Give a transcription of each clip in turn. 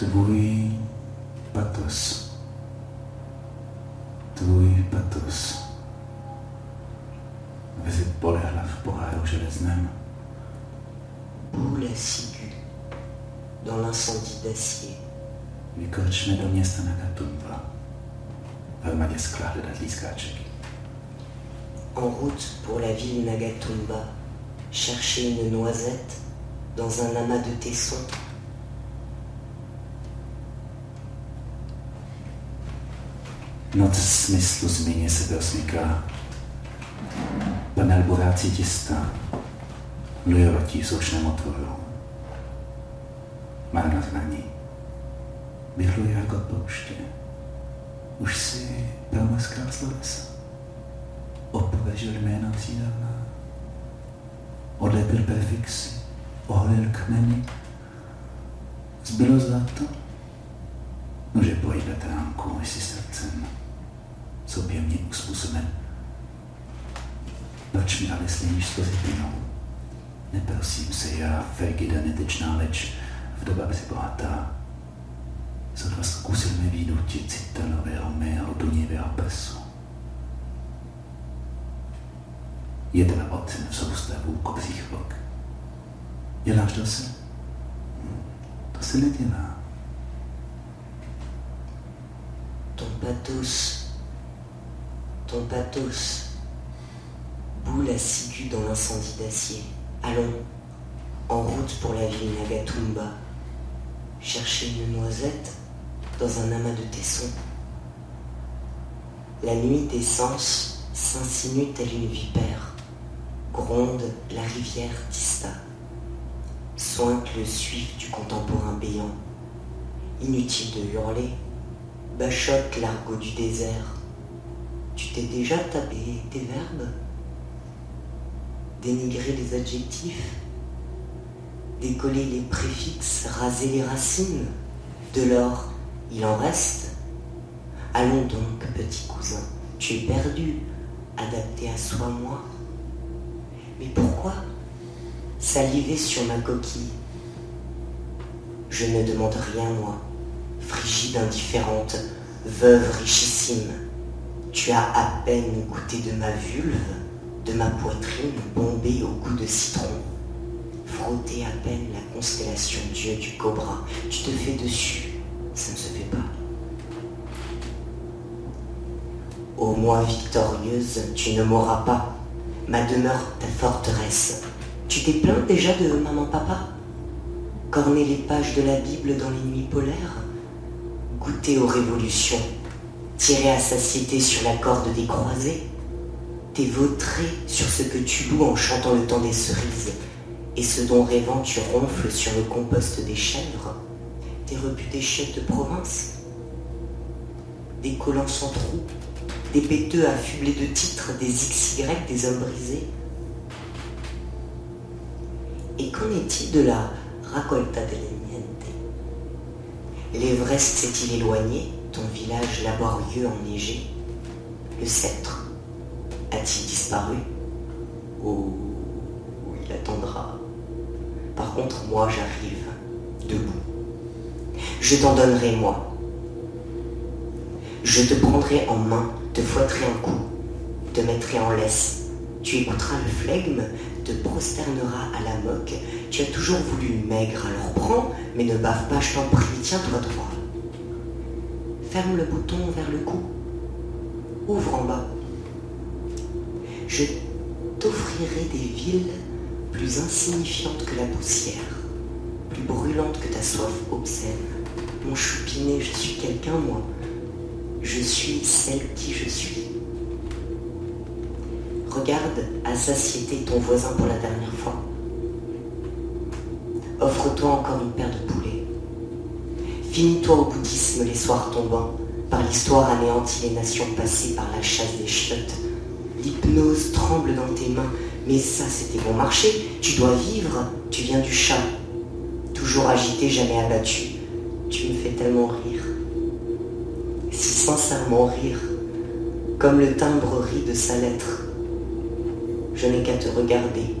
tvůj patos, tvůj patos, polehla v poháru železném. Boule ciguë dans l'incendie d'acier. Vykročme do města Nagatumba. V armadě skla hledat lískáček. En route pour la ville Nagatumba, chercher une noisette dans un amas de tessons. Noc smyslu změně se prosmyká. Panel burácí těsta, lujovatí soušném otvoru. Má na znaní. Běhluje jako pouště. Už si promlskal slovesa. Opovežil jména přídavná. Odlepil prefixy. Oholil kmeny. Zbylo zlato. Nože pojde tránku mezi srdcem. Sobě mě uspůsoben. Proč mi ale sněníš skozi pinou? Neprosím se, já, Fergida, netečná leč, v dobách si bohatá. Za dva zkusíme výduti citanového mého dunivého prsu. Jedna otcem v soustavu kopřích vlk. Děláš to se? To se nedělá. Ton pathos, ton pathos, boule assidu dans l'incendie d'acier. Allons, en route pour la ville Nagatumba, chercher une noisette dans un amas de tessons. La nuit des sens s'insinue telle une vipère, gronde la rivière Tista, sointe le suif du contemporain béant. Inutile de hurler, bachotte l'argot du désert. Tu t'es déjà tapé tes verbes Dénigrer les adjectifs Décoller les préfixes, raser les racines De l'or, il en reste Allons donc, petit cousin, tu es perdu, adapté à soi moi. Mais pourquoi saliver sur ma coquille? Je ne demande rien, moi frigide indifférente, veuve richissime. Tu as à peine goûté de ma vulve, de ma poitrine bombée au goût de citron. Frotter à peine la constellation Dieu du cobra. Tu te fais dessus, ça ne se fait pas. Ô moi victorieuse, tu ne m'auras pas. Ma demeure, ta forteresse. Tu t'es plaint déjà de maman-papa Corner les pages de la Bible dans les nuits polaires goûter aux révolutions, tirer à satiété sur la corde des croisés, t'es vautré sur ce que tu loues en chantant le temps des cerises, et ce dont rêvant tu ronfles sur le compost des chèvres, tes rebutés chefs de province, des collants sans trous, des péteux affublés de titres, des XY, des hommes brisés. Et qu'en est-il de la racolta delle L'Everest s'est-il éloigné, ton village laborieux enneigé Le sceptre a-t-il disparu Oh, il attendra? Par contre, moi, j'arrive, debout. Je t'en donnerai, moi. Je te prendrai en main, te fouetterai un coup, te mettrai en laisse. Tu écouteras le flegme, te prosterneras à la moque. Tu as toujours voulu maigre, alors prends, mais ne bave pas, je t'en prie, tiens-toi droit. Ferme le bouton vers le cou. Ouvre en bas. Je t'offrirai des villes plus insignifiantes que la poussière, plus brûlantes que ta soif obscène. Mon choupinet, je suis quelqu'un, moi. Je suis celle qui je suis. Regarde à satiété ton voisin pour la dernière fois. Offre-toi encore une paire de poulets. Finis-toi au bouddhisme les soirs tombants, par l'histoire anéantie les nations passées par la chasse des chiottes. L'hypnose tremble dans tes mains, mais ça c'était bon marché. Tu dois vivre, tu viens du chat. Toujours agité, jamais abattu. Tu me fais tellement rire. Si sincèrement rire, comme le timbre rit de sa lettre. Je n'ai qu'à te regarder.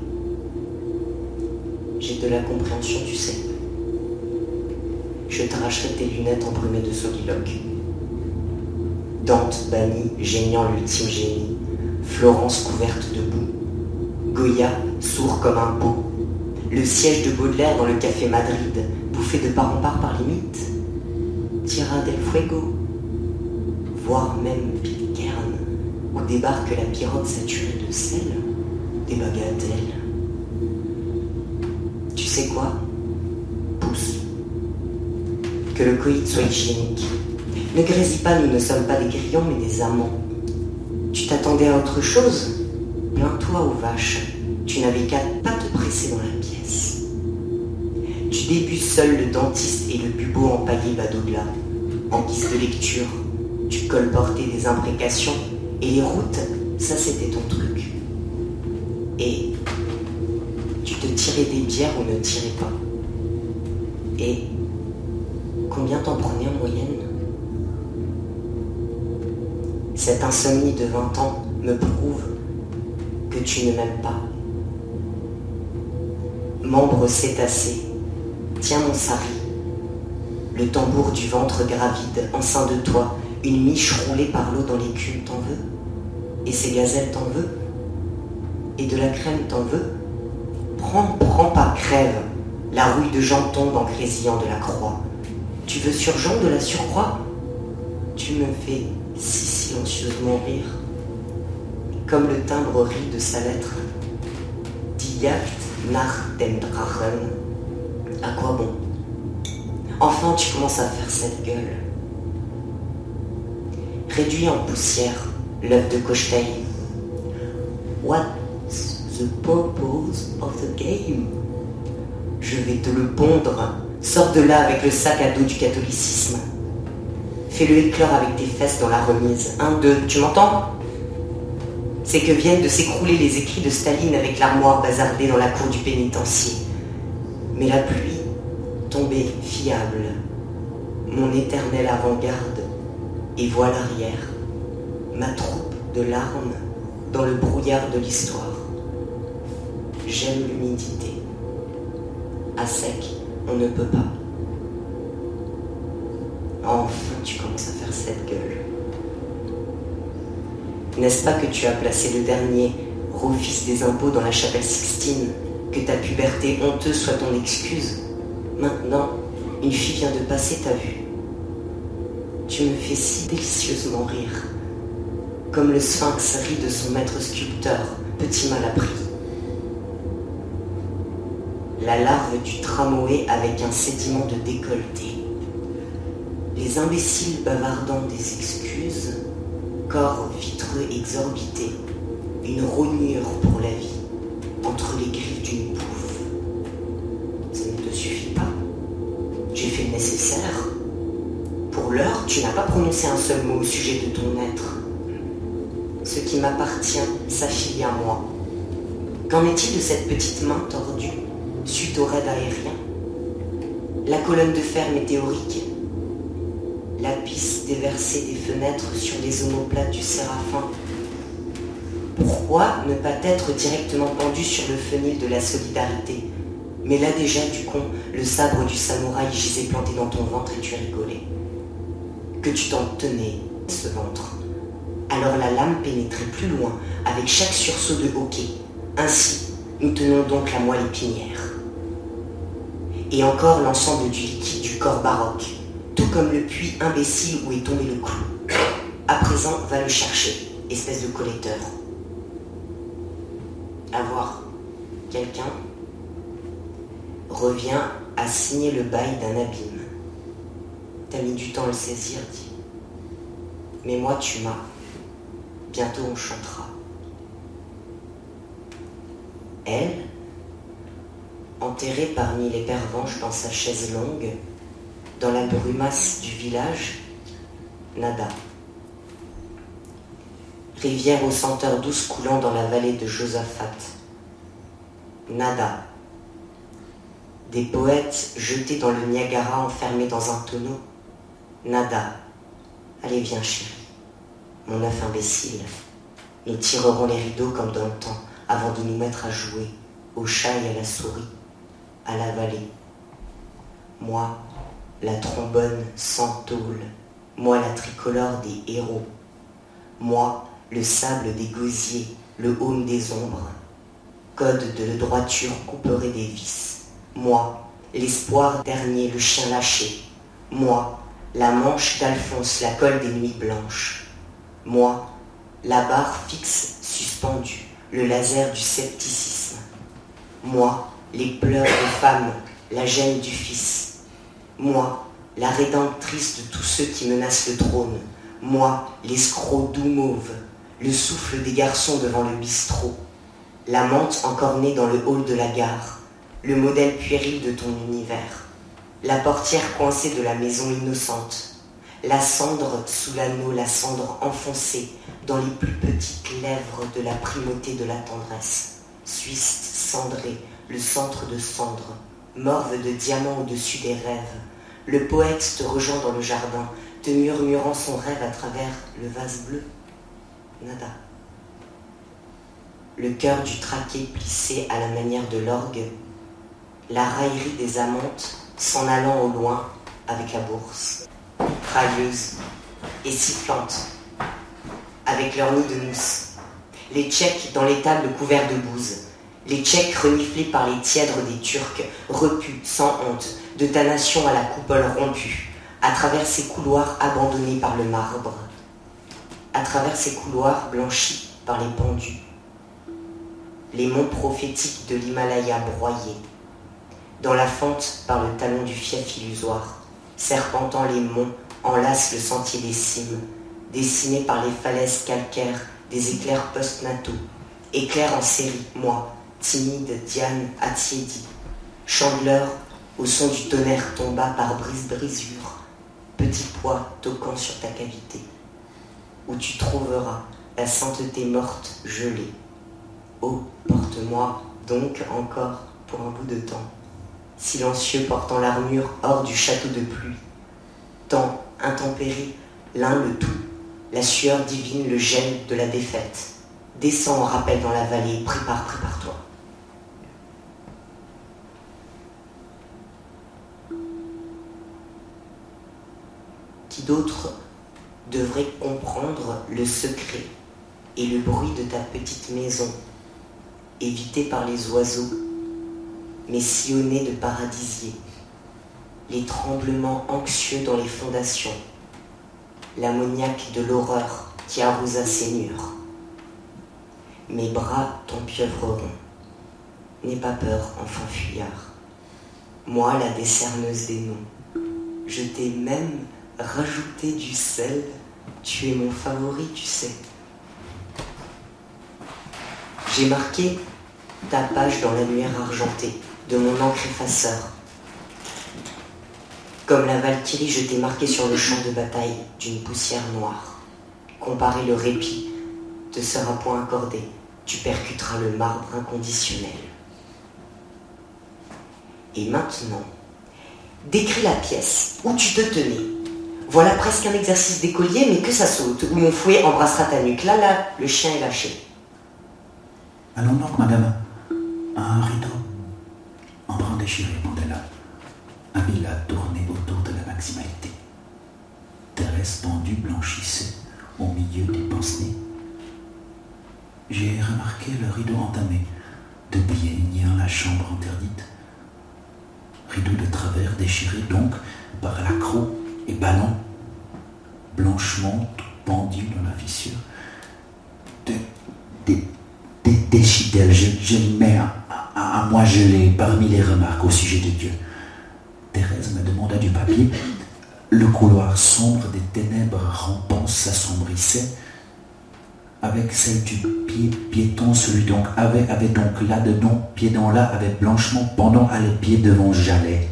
J'ai de la compréhension, tu sais. Je t'arracherai tes lunettes embrumées de soliloque. Dante bannie, geignant l'ultime génie, Florence couverte de boue, Goya sourd comme un pot, le siège de Baudelaire dans le café Madrid, bouffé de part en part par les mythes, Tira del Fuego, voire même Pitcairn, où débarque la pirogue saturée de sel, des bagatelles. Tu sais quoi? Que le coït soit hygiénique. Ne grésille pas, nous ne sommes pas des grillons, mais des amants. Tu t'attendais à autre chose? Plains-toi aux vaches. Tu n'avais qu'à pas te presser dans la pièce. Tu débutes seul le dentiste et le bubo empaillé Badougla. En guise de lecture, tu colportais des imprécations et les routes, ça c'était ton truc. Et tu te tirais des bières ou ne tirais pas. Et combien t'en prenais en moyenne Cette insomnie de 20 ans me prouve que tu ne m'aimes pas. Membre cétacé, tiens mon sari, le tambour du ventre gravide, en sein de toi, une miche roulée par l'eau dans l'écume, t'en veux? Et ces gazelles, t'en veux? Et de la crème, t'en veux? Prends, prends pas, crève. La rouille de Jean tombe en grésillant de la croix. Tu veux sur Jean de la surcroît? Tu me fais si silencieusement rire, comme le timbre rit de sa lettre. Diat nach dem Drachen. À quoi bon? Enfin, tu commences à faire cette gueule. Réduis en poussière l'œuf de Cocheteil. What's the purpose of the game? Je vais te le pondre. Sors de là avec le sac à dos du catholicisme. Fais-le éclore avec tes fesses dans la remise. Un, deux, tu m'entends? C'est que viennent de s'écrouler les écrits de Staline avec l'armoire bazardée dans la cour du pénitencier. Mais la pluie tombait fiable. Mon éternelle avant-garde et voit l'arrière, ma troupe de larmes dans le brouillard de l'histoire. J'aime l'humidité. À sec, on ne peut pas. Enfin, tu commences à faire cette gueule. N'est-ce pas que tu as placé le dernier office des impôts dans la chapelle Sixtine Que ta puberté honteuse soit ton excuse Maintenant, une fille vient de passer, ta vue. Tu me fais si délicieusement rire, comme le sphinx rit de son maître sculpteur, petit mal appris. La larve du tramway avec un sédiment de décolleté. Les imbéciles bavardant des excuses, corps vitreux exorbités, une rognure pour la vie, entre les griffes d'une bouffe. Ça ne te suffit pas J'ai fait le nécessaire. Pour l'heure, tu n'as pas prononcé un seul mot au sujet de ton être. Ce qui m'appartient s'affilie à moi. Qu'en est-il de cette petite main tordue? Suite au raid aérien La colonne de fer météorique La pisse déversée des fenêtres sur les omoplates du séraphin Pourquoi ne pas être directement pendu sur le fenil de la solidarité? Mais là déjà, du con, le sabre du samouraï gisait planté dans ton ventre et tu rigolais que tu t'en tenais, ce ventre. Alors la lame pénétrait plus loin avec chaque sursaut de hoquet. Ainsi, nous tenons donc la moelle épinière. Et encore l'ensemble du liquide du corps baroque, tout comme le puits imbécile où est tombé le clou. À présent, va le chercher, espèce de collecteur. Avoir quelqu'un revient à signer le bail d'un abîme. T'as mis du temps à le saisir, dit. Mais moi, tu m'as. Bientôt, on chantera. Elle, enterrée parmi les pervenches dans sa chaise longue, dans la brumasse du village, nada. Rivière aux senteurs douces coulant dans la vallée de Josaphat. Nada. Des poètes jetés dans le Niagara enfermés dans un tonneau. Nada. Allez, viens, chérie. Mon œuf imbécile. Nous tirerons les rideaux comme dans le temps avant de nous mettre à jouer au chat et à la souris, à la vallée. Moi, la trombone sans tôle, moi la tricolore des héros, moi le sable des gosiers, le haume des ombres, code de droiture couperait des vices, moi l'espoir dernier, le chien lâché, moi la manche d'Alphonse, la colle des nuits blanches, moi la barre fixe suspendue, le laser du scepticisme, moi les pleurs des femmes, la gêne du fils, moi, la rédemptrice de tous ceux qui menacent le trône. Moi, l'escroc doux mauve, le souffle des garçons devant le bistrot. La menthe encore née dans le hall de la gare, le modèle puéril de ton univers. La portière coincée de la maison innocente. La cendre sous l'anneau, la cendre enfoncée dans les plus petites lèvres de la primauté de la tendresse. Suisse cendrée, le centre de cendre, morve de diamants au-dessus des rêves le poète te rejoint dans le jardin, te murmurant son rêve à travers le vase bleu. Nada. Le cœur du traqué plissé à la manière de l'orgue, la raillerie des amantes s'en allant au loin avec la bourse, railleuse et sifflante, avec leur nid de mousse, les tchèques dans les tables couverts de bouse, les tchèques reniflés par les tièdres des Turcs, repus, sans honte, de ta nation à la coupole rompue, à travers ces couloirs abandonnés par le marbre, à travers ces couloirs blanchis par les pendus, les monts prophétiques de l'Himalaya broyés, dans la fente par le talon du fief illusoire, serpentant les monts, enlacent le sentier des cimes, dessinés par les falaises calcaires des éclairs post-nataux, éclairs en série, moi, timide Diane attiédie, chandeleur au son du tonnerre tomba par brise-brisure, petit poids toquant sur ta cavité, où tu trouveras la sainteté morte gelée. Oh, porte-moi donc encore pour un bout de temps, silencieux portant l'armure hors du château de pluie. Temps, intempérie, l'un le tout, la sueur divine, le gel de la défaite. Descends en rappel dans la vallée, prépare, prépare-toi. D'autres devraient comprendre le secret et le bruit de ta petite maison, évité par les oiseaux, mais sillonnée de paradisiers, les tremblements anxieux dans les fondations, l'ammoniaque de l'horreur qui arrosa ses murs. Mes bras t'empieuvriront. N'aie pas peur, enfant fuyard. Moi, la décerneuse des noms, je t'ai même rajouter du sel. Tu es mon favori, tu sais. J'ai marqué ta page dans l'annuaire argenté de mon encre effaceur. Comme la Valkyrie, je t'ai marqué sur le champ de bataille d'une poussière noire. Comparer le répit te sera point accordé. Tu percuteras le marbre inconditionnel. Et maintenant, décris la pièce où tu te tenais voilà presque un exercice d'écolier, mais que ça saute, mon fouet embrassera ta nuque. Là, là, le chien est lâché. Allons donc, madame. Un rideau. En brin déchiré, Mandela. Un a tourné autour de la maximalité. Thérèse pendue blanchissait au milieu des pince J'ai remarqué le rideau entamé, de niant la chambre interdite. Rideau de travers déchiré donc par l'accroc et ballon, blanchement pendu dans la fissure. De, des, des, je, mets à, moi gelé parmi les remarques au sujet de Dieu. Thérèse me demanda du papier. Le couloir sombre des ténèbres rampants s'assombrissait avec celle du pied piéton, celui donc avait, donc là-dedans, pied dans là, avec blanchement pendant à les pieds devant Jalais.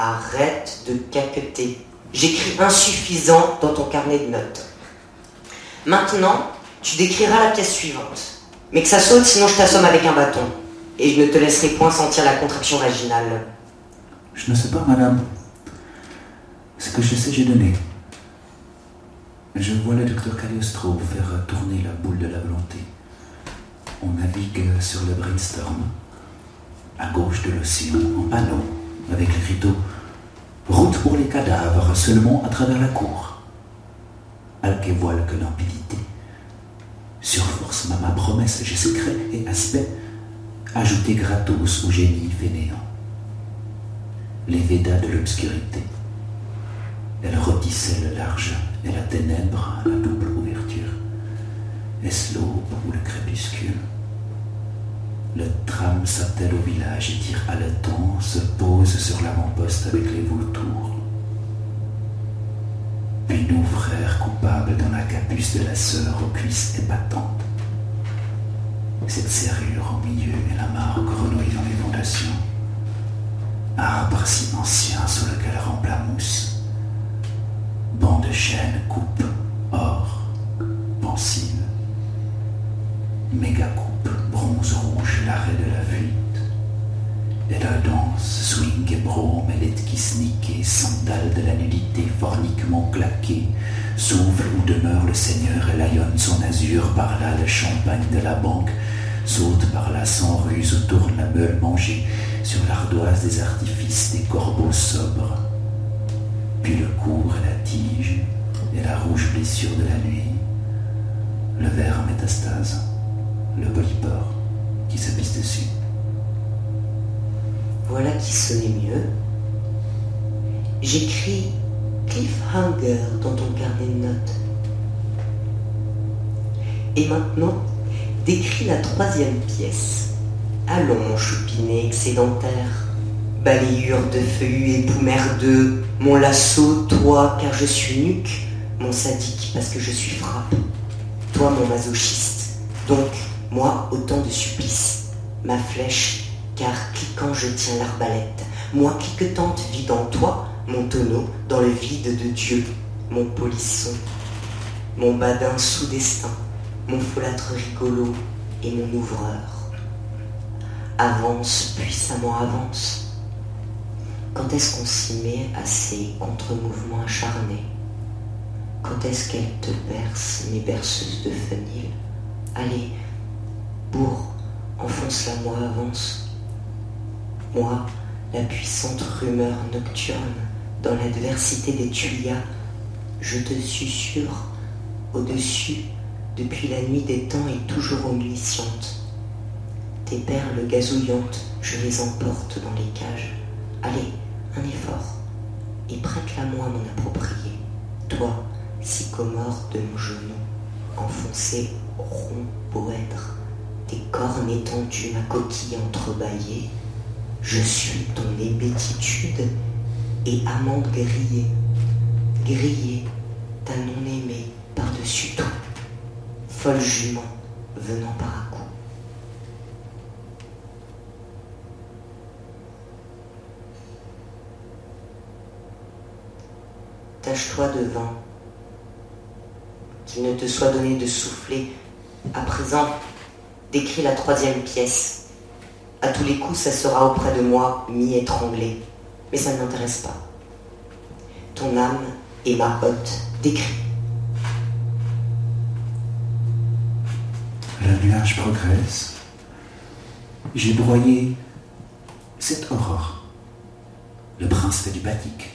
Arrête de caqueter. J'écris insuffisant dans ton carnet de notes. Maintenant, tu décriras la pièce suivante. Mais que ça saute, sinon je t'assomme avec un bâton. Et je ne te laisserai point sentir la contraction vaginale. Je ne sais pas, madame. Ce que je sais, j'ai donné. Je vois le docteur Cagliostro faire tourner la boule de la volonté. On navigue sur le brainstorm, à gauche de l'océan, en panneau avec les rideaux. Route pour les cadavres, seulement à travers la cour. Alque voile que limpidité. Surforce ma, ma promesse, j'ai secret et aspect, ajouté gratos au génie fainéant. Les Védas de l'obscurité. Elle rôtissait le large et la ténèbre à la double ouverture. Est-ce l'aube ou le crépuscule? Le tram s'attelle au village et tire haletant, se pose sur l'avant-poste avec les vautours. Puis nous, frères coupables dans la capuce de la sœur aux cuisses épatantes. Cette serrure au milieu et la marque grenouille dans les fondations. Arbre si ancien sur lequel rampe la mousse. Banc de chêne coupe, or, pensive. Méga rouge, l'arrêt de la fuite. Et la danse, swing et brome, qui sniquée, sandales de la nudité forniquement claquée, s'ouvre où demeure le Seigneur et layonne son azur, par là le champagne de la banque, saute par là sans ruse, tourne la meule mangée sur l'ardoise des artifices des corbeaux sobres. Puis le cours et la tige, et la rouge blessure de la nuit, le verre métastase, le polypore qui se dessus. Voilà qui sonnait mieux. J'écris cliffhanger dans ton carnet de notes. Et maintenant, décris la troisième pièce. Allons, choupinet excédentaire, balayure de feuillus et poux merdeux, mon lasso, toi, car je suis nuque, mon sadique, parce que je suis frappe, toi, mon masochiste, donc, moi, autant de supplices, ma flèche, car cliquant je tiens l'arbalète, moi cliquetante vide en toi, mon tonneau, dans le vide de Dieu, mon polisson, mon badin sous-destin, mon folâtre rigolo et mon ouvreur. Avance, puissamment avance. Quand est-ce qu'on s'y met à ces contre-mouvements acharnés? Quand est-ce qu'elle te berce, mes berceuses de fenil? Allez, bourre, enfonce-la moi, avance. Moi, la puissante rumeur nocturne, dans l'adversité des tuyas, je te susurre au-dessus, depuis la nuit des temps et toujours omnisciente. Tes perles gazouillantes, je les emporte dans les cages. Allez, un effort, et prête-la-moi mon approprié. Toi, sycomore de mon genou, enfoncé rond poèdre, tes cornes étendues, ma coquille entrebâillée, je suis ton hébétitude et amande grillée, grillée, ta non-aimée par-dessus tout, folle jument venant par à coup. Tâche-toi de vin, qu'il ne te soit donné de souffler. À présent, décris la troisième pièce à tous les coups, ça sera auprès de moi, mi-étranglé. Mais ça ne m'intéresse pas. Ton âme est ma hôte décrit. Le nuage progresse. J'ai broyé cette aurore. Le prince fait du batik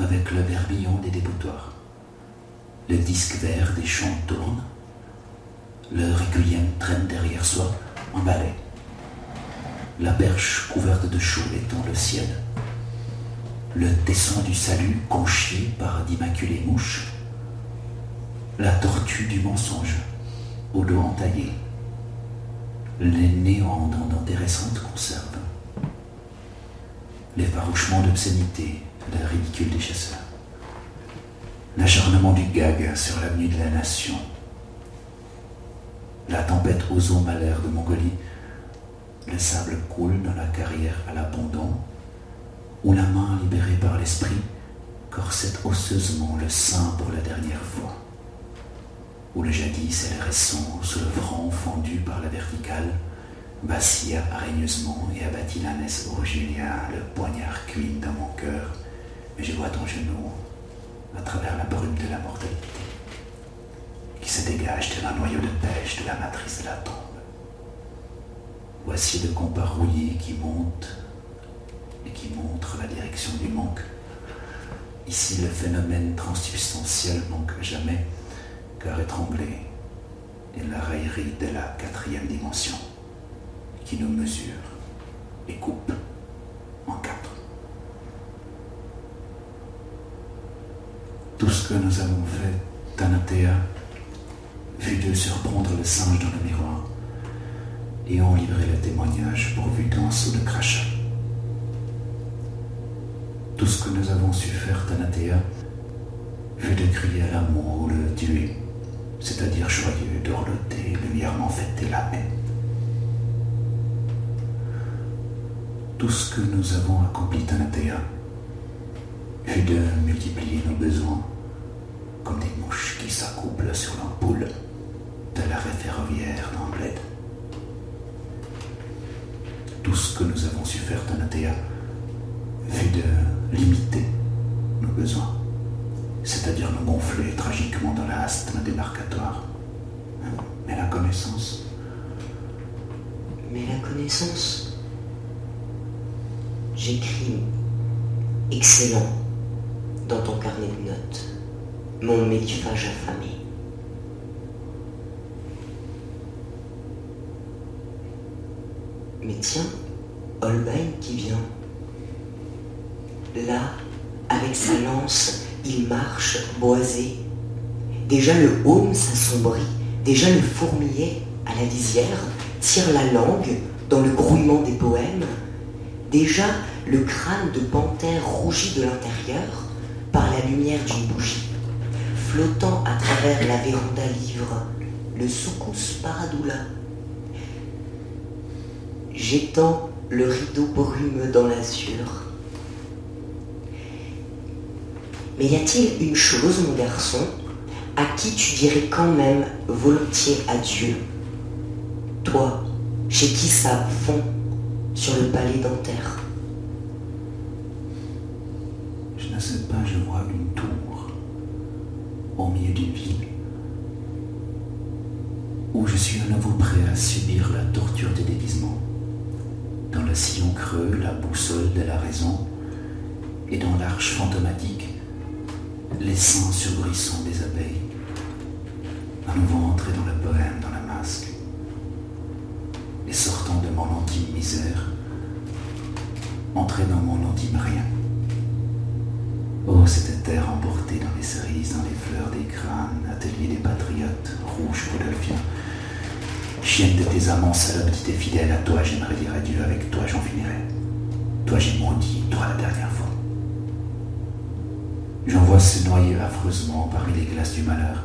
avec le verbillon des dépotoirs. Le disque vert des champs tourne. Le requiem traîne derrière soi en balai la perche couverte de chaux étend le ciel. Le dessin du salut conchié par d'immaculées mouches. La tortue du mensonge, au dos entaillé. Les néants d'intéressantes conserves. L'effarouchement d'obscénité, le ridicule des chasseurs. L'acharnement du gag sur l'avenue de la nation. La tempête aux eaux malaires de Mongolie le sable coule dans la carrière à l'abandon, où la main libérée par l'esprit corsette osseusement le sein pour la dernière fois, où le jadis et le récent sous le front fendu par la verticale vacilla hargneusement et abattit l'ânesse au Julien, le poignard cuit dans mon cœur, et je vois ton genou à travers la brume de la mortalité qui se dégage de un noyau de pêche de la matrice de la tombe. Voici le compas rouillé qui monte et qui montre la direction du manque. Ici, le phénomène transsubstantiel manque jamais, car étranglé est la raillerie de la quatrième dimension, qui nous mesure et coupe en quatre. Tout ce que nous avons fait, Tanatea, fut de surprendre le singe dans le miroir et ont livré le témoignage pourvu d'un saut de crachat. Tout ce que nous avons su faire, Tanatea, fut de crier à l'amour ou le tuer, c'est-à-dire joyeux, d'orloter, lumièrement fêter la haine. Tout ce que nous avons accompli, Tanatea, fut de multiplier nos besoins comme des mouches qui s'accouplent sur l'ampoule de l'arrêt ferroviaire dans Tout ce que nous avons su faire, Tanatea, fut de limiter nos besoins, c'est-à-dire nous gonfler tragiquement dans la haste démarcatoire. Mais la connaissance. Mais la connaissance. J'écris excellent dans ton carnet de notes, mon médiphage affamé. Mais tiens, Holbein qui vient. Là, avec sa lance, il marche boisé. Déjà le haume s'assombrit, déjà le fourmillet à la lisière tire la langue dans le grouillement des poèmes. Déjà le crâne de panthère rougit de l'intérieur par la lumière d'une bougie, flottant à travers la véranda livre, le soukous paradoula. J'étends le rideau brume dans l'azur. Mais y a-t-il une chose, mon garçon, à qui tu dirais quand même volontiers adieu? Toi, chez qui ça fond sur le palais dentaire? Je sais pas, je vois une tour au milieu d'une ville où je suis à nouveau prêt à subir la torture des déguisements. Dans le sillon creux, la boussole de la raison, et dans l'arche fantomatique, les seins surbrissants des abeilles. À nouveau entrer dans le poème, dans la masque, et sortant de mon intime misère, entrer dans mon intime rien. Oh, cette terre emportée dans les cerises, dans les fleurs des crânes, atelier des patriotes, rouge Rodolphien. Chienne de tes amants, salope et fidèle, à toi j'aimerais dire adieu, avec toi j'en finirai. Toi j'ai maudit, toi la dernière fois. J'en vois se noyer affreusement parmi les glaces du malheur.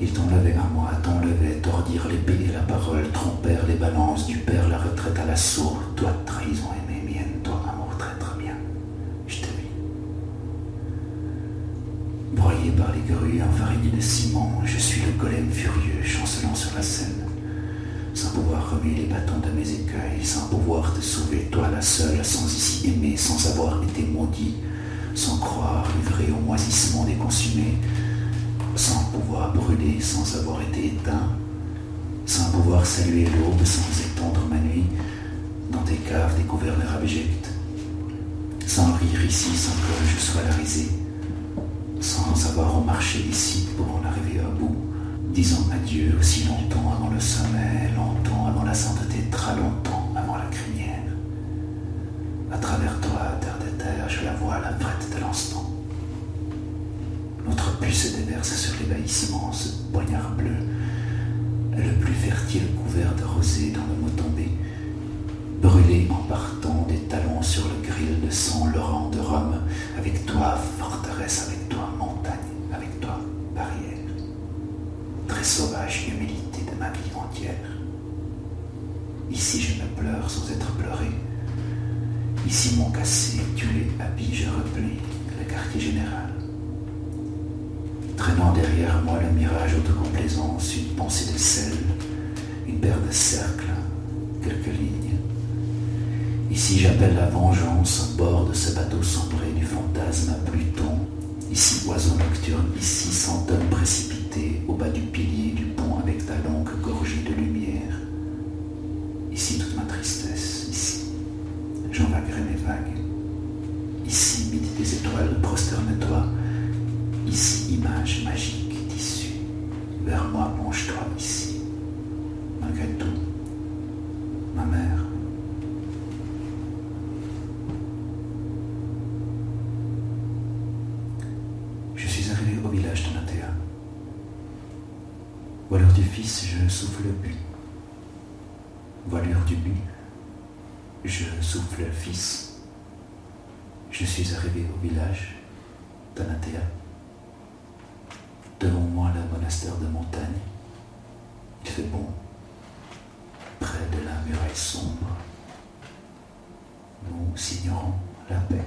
Ils t'enlevaient à moi, t'enlevaient, tordirent l'épée et la parole, trompèrent les balances, du père la retraite à l'assaut, toi trahison aimée mienne, toi amour traître mien. Je t'ai vu. Broyé par les grues, enfarinés de ciment, je suis le golem furieux, chancelant sur la scène. Pouvoir remuer les bâtons de mes écueils, sans pouvoir te sauver, toi la seule, sans ici aimer, sans avoir été maudit, sans croire livré au moisissement des consumés, sans pouvoir brûler, sans avoir été éteint, sans pouvoir saluer l'aube, sans étendre ma nuit dans des caves des gouverneurs abjects, sans rire ici, sans que je sois la risée, sans avoir remarché ici pour en arriver à bout, disant adieu aussi longtemps ce poignard bleu, le plus fertile couvert de rosée dans le mot tombé, brûlé en partant des talons sur le grill de sang Laurent de Rome, avec toi, forteresse, avec toi, montagne, avec toi, barrière. Très sauvage humilité de ma vie entière. Ici je me pleure sans être pleuré. Ici mon cassé, tué, habillé, je replie le quartier général traînant derrière moi le mirage autocomplaisance, une pensée de sel, une paire de cercles, quelques lignes. Ici j'appelle la vengeance à bord de ce bateau sombré du fantasme à Pluton, ici oiseau nocturne, ici centaume précipité au bas du pilier du pont avec ta longue gorgée de lumière. Ici toute ma tristesse, ici j'envaguerai mes vagues. Ici, midi des étoiles, prosterne-toi vers moi, mange-toi ici. Malgré tout, ma mère. Je suis arrivé au village de Natea. Voilure du fils, je souffle le but. Voilure du but, je souffle le fils. Je suis arrivé au village d'Anatea. Devant moi, le monastère de montagne. Il fait bon, près de la muraille sombre. Nous signerons la paix.